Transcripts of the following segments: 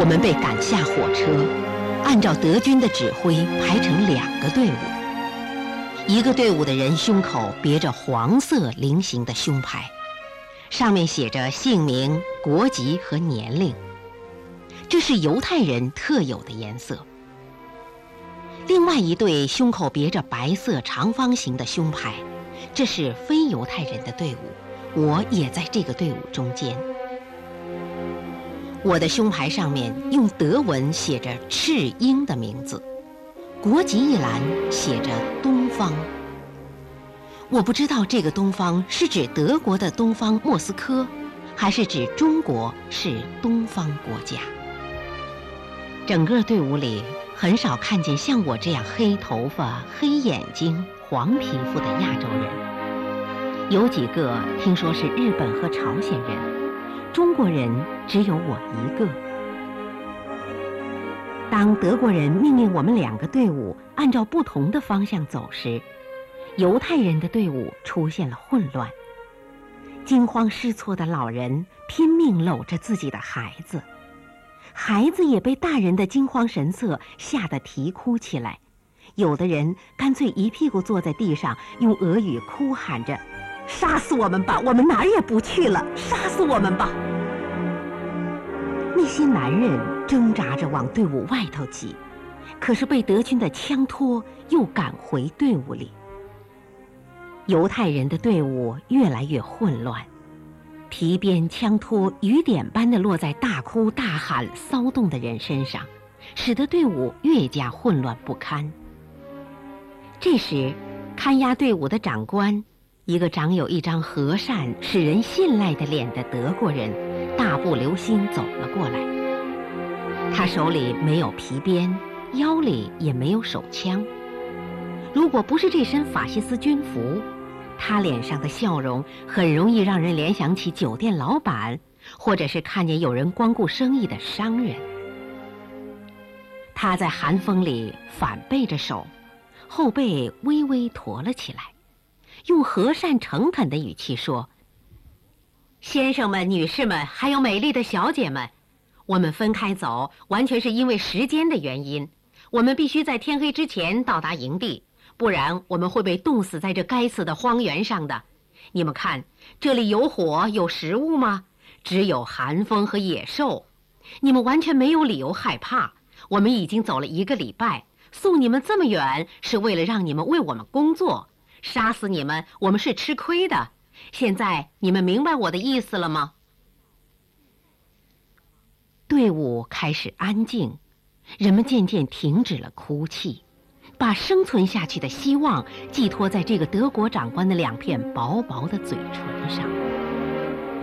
我们被赶下火车，按照德军的指挥排成两个队伍。一个队伍的人胸口别着黄色菱形的胸牌，上面写着姓名、国籍和年龄，这是犹太人特有的颜色。另外一队胸口别着白色长方形的胸牌，这是非犹太人的队伍，我也在这个队伍中间。我的胸牌上面用德文写着赤鹰的名字。国籍一栏写着“东方”，我不知道这个“东方”是指德国的东方莫斯科，还是指中国是东方国家。整个队伍里很少看见像我这样黑头发、黑眼睛、黄皮肤的亚洲人，有几个听说是日本和朝鲜人，中国人只有我一个。当德国人命令我们两个队伍按照不同的方向走时，犹太人的队伍出现了混乱。惊慌失措的老人拼命搂着自己的孩子，孩子也被大人的惊慌神色吓得啼哭起来。有的人干脆一屁股坐在地上，用俄语哭喊着：“杀死我们吧！我们哪儿也不去了！杀死我们吧！”那些男人。挣扎着往队伍外头挤，可是被德军的枪托又赶回队伍里。犹太人的队伍越来越混乱，皮鞭、枪托雨点般的落在大哭大喊、骚动的人身上，使得队伍越加混乱不堪。这时，看押队伍的长官，一个长有一张和善、使人信赖的脸的德国人，大步流星走了过来。他手里没有皮鞭，腰里也没有手枪。如果不是这身法西斯军服，他脸上的笑容很容易让人联想起酒店老板，或者是看见有人光顾生意的商人。他在寒风里反背着手，后背微微驼了起来，用和善诚恳的语气说：“先生们、女士们，还有美丽的小姐们。”我们分开走，完全是因为时间的原因。我们必须在天黑之前到达营地，不然我们会被冻死在这该死的荒原上的。你们看，这里有火有食物吗？只有寒风和野兽。你们完全没有理由害怕。我们已经走了一个礼拜，送你们这么远是为了让你们为我们工作。杀死你们，我们是吃亏的。现在你们明白我的意思了吗？队伍开始安静，人们渐渐停止了哭泣，把生存下去的希望寄托在这个德国长官的两片薄薄的嘴唇上。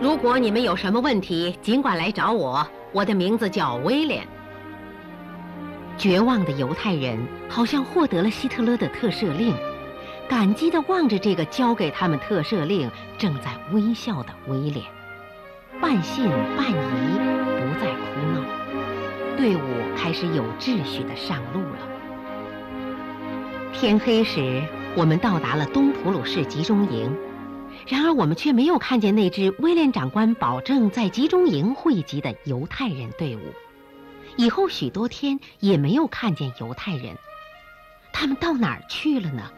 如果你们有什么问题，尽管来找我。我的名字叫威廉。绝望的犹太人好像获得了希特勒的特赦令，感激地望着这个交给他们特赦令、正在微笑的威廉，半信半疑。不再哭闹，队伍开始有秩序地上路了。天黑时，我们到达了东普鲁士集中营，然而我们却没有看见那支威廉长官保证在集中营汇集的犹太人队伍。以后许多天也没有看见犹太人，他们到哪儿去了呢？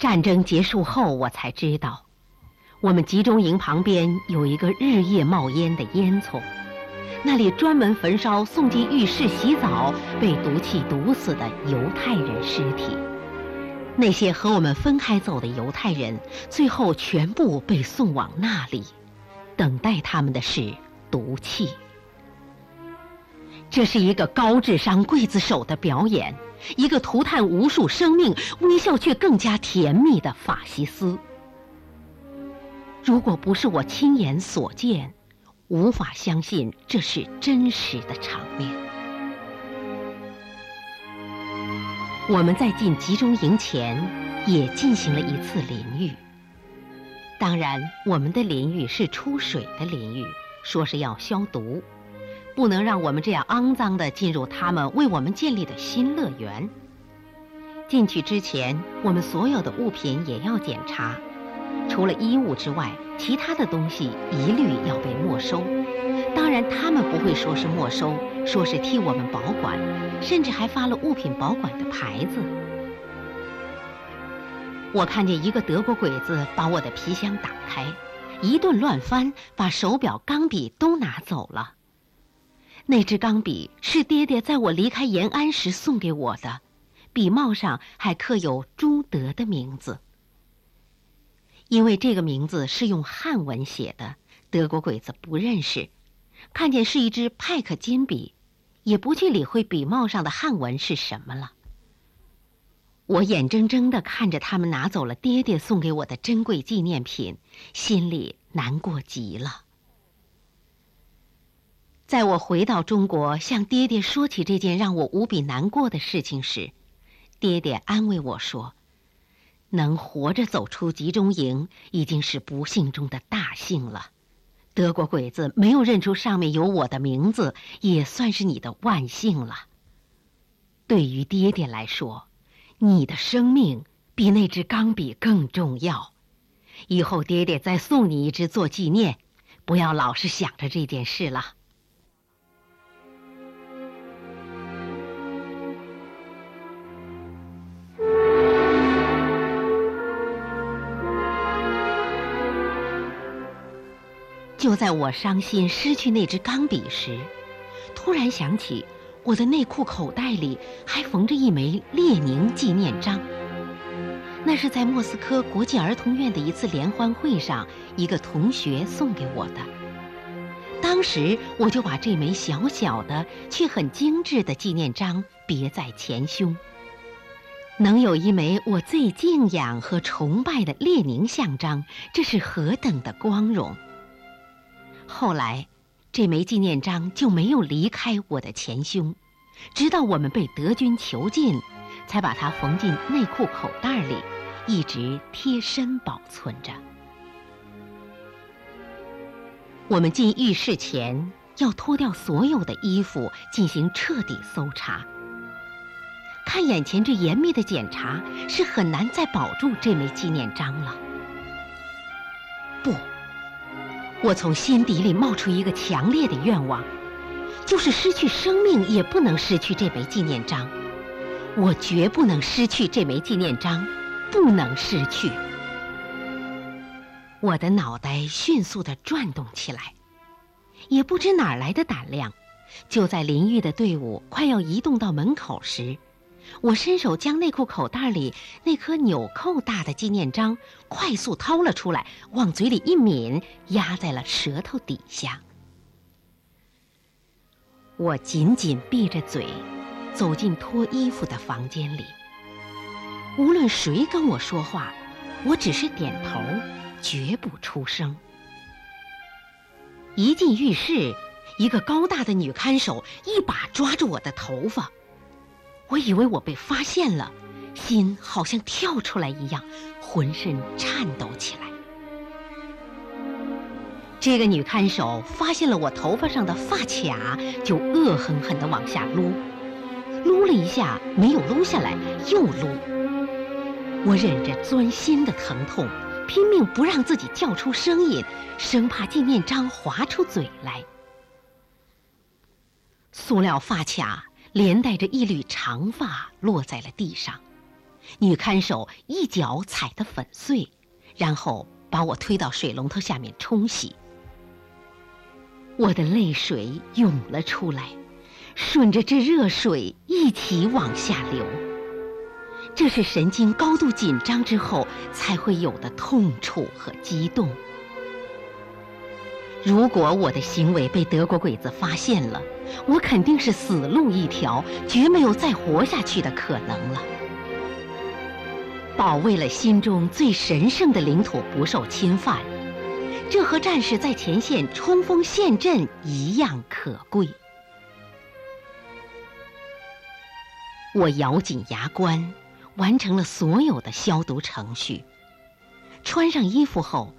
战争结束后，我才知道。我们集中营旁边有一个日夜冒烟的烟囱，那里专门焚烧送进浴室洗澡、被毒气毒死的犹太人尸体。那些和我们分开走的犹太人，最后全部被送往那里，等待他们的是毒气。这是一个高智商刽子手的表演，一个涂炭无数生命、微笑却更加甜蜜的法西斯。如果不是我亲眼所见，无法相信这是真实的场面。我们在进集中营前也进行了一次淋浴，当然，我们的淋浴是出水的淋浴，说是要消毒，不能让我们这样肮脏的进入他们为我们建立的新乐园。进去之前，我们所有的物品也要检查。除了衣物之外，其他的东西一律要被没收。当然，他们不会说是没收，说是替我们保管，甚至还发了物品保管的牌子。我看见一个德国鬼子把我的皮箱打开，一顿乱翻，把手表、钢笔都拿走了。那支钢笔是爹爹在我离开延安时送给我的，笔帽上还刻有朱德的名字。因为这个名字是用汉文写的，德国鬼子不认识，看见是一支派克金笔，也不去理会笔帽上的汉文是什么了。我眼睁睁地看着他们拿走了爹爹送给我的珍贵纪念品，心里难过极了。在我回到中国向爹爹说起这件让我无比难过的事情时，爹爹安慰我说：“能活着走出集中营已经是不幸中的大幸了。德国鬼子没有认出上面有我的名字，也算是你的万幸了。对于爹爹来说。”你的生命比那支钢笔更重要，以后爹爹再送你一支做纪念，不要老是想着这件事了。就在我伤心失去那支钢笔时，突然想起。我的内裤口袋里还缝着一枚列宁纪念章，那是在莫斯科国际儿童院的一次联欢会上，一个同学送给我的。当时我就把这枚小小的却很精致的纪念章别在前胸。能有一枚我最敬仰和崇拜的列宁像章，这是何等的光荣！后来。这枚纪念章就没有离开我的前胸，直到我们被德军囚禁，才把它缝进内裤口袋里，一直贴身保存着。我们进浴室前要脱掉所有的衣服，进行彻底搜查。看眼前这严密的检查，是很难再保住这枚纪念章了。不。我从心底里冒出一个强烈的愿望，就是失去生命也不能失去这枚纪念章。我绝不能失去这枚纪念章，不能失去。我的脑袋迅速地转动起来，也不知哪来的胆量，就在淋浴的队伍快要移动到门口时。我伸手将内裤口袋里那颗纽扣大的纪念章快速掏了出来，往嘴里一抿，压在了舌头底下。我紧紧闭着嘴，走进脱衣服的房间里。无论谁跟我说话，我只是点头，绝不出声。一进浴室，一个高大的女看守一把抓住我的头发。我以为我被发现了，心好像跳出来一样，浑身颤抖起来。这个女看守发现了我头发上的发卡，就恶狠狠地往下撸，撸了一下没有撸下来，又撸。我忍着钻心的疼痛，拼命不让自己叫出声音，生怕纪念章滑出嘴来。塑料发卡。连带着一缕长发落在了地上，女看守一脚踩得粉碎，然后把我推到水龙头下面冲洗。我的泪水涌了出来，顺着这热水一起往下流。这是神经高度紧张之后才会有的痛楚和激动。如果我的行为被德国鬼子发现了，我肯定是死路一条，绝没有再活下去的可能了。保卫了心中最神圣的领土不受侵犯，这和战士在前线冲锋陷阵一样可贵。我咬紧牙关，完成了所有的消毒程序，穿上衣服后，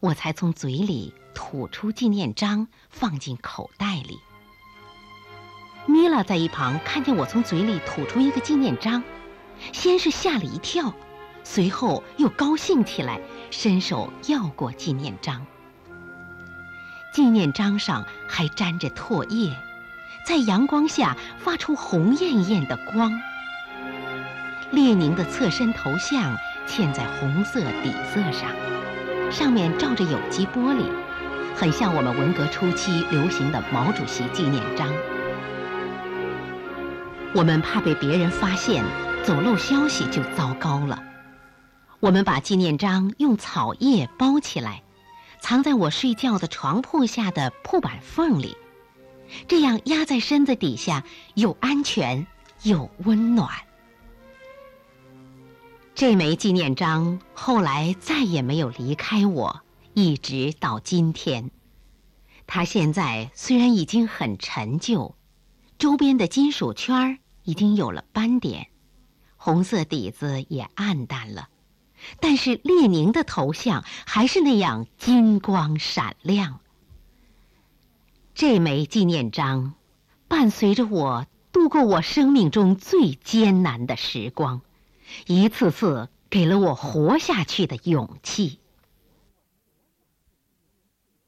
我才从嘴里吐出纪念章，放进口袋里。米拉在一旁看见我从嘴里吐出一个纪念章，先是吓了一跳，随后又高兴起来，伸手要过纪念章。纪念章上还沾着唾液，在阳光下发出红艳艳的光。列宁的侧身头像嵌在红色底色上，上面罩着有机玻璃，很像我们文革初期流行的毛主席纪念章。我们怕被别人发现，走漏消息就糟糕了。我们把纪念章用草叶包起来，藏在我睡觉的床铺下的铺板缝里，这样压在身子底下又安全又温暖。这枚纪念章后来再也没有离开我，一直到今天。它现在虽然已经很陈旧，周边的金属圈已经有了斑点，红色底子也暗淡了，但是列宁的头像还是那样金光闪亮。这枚纪念章伴随着我度过我生命中最艰难的时光。一次次给了我活下去的勇气。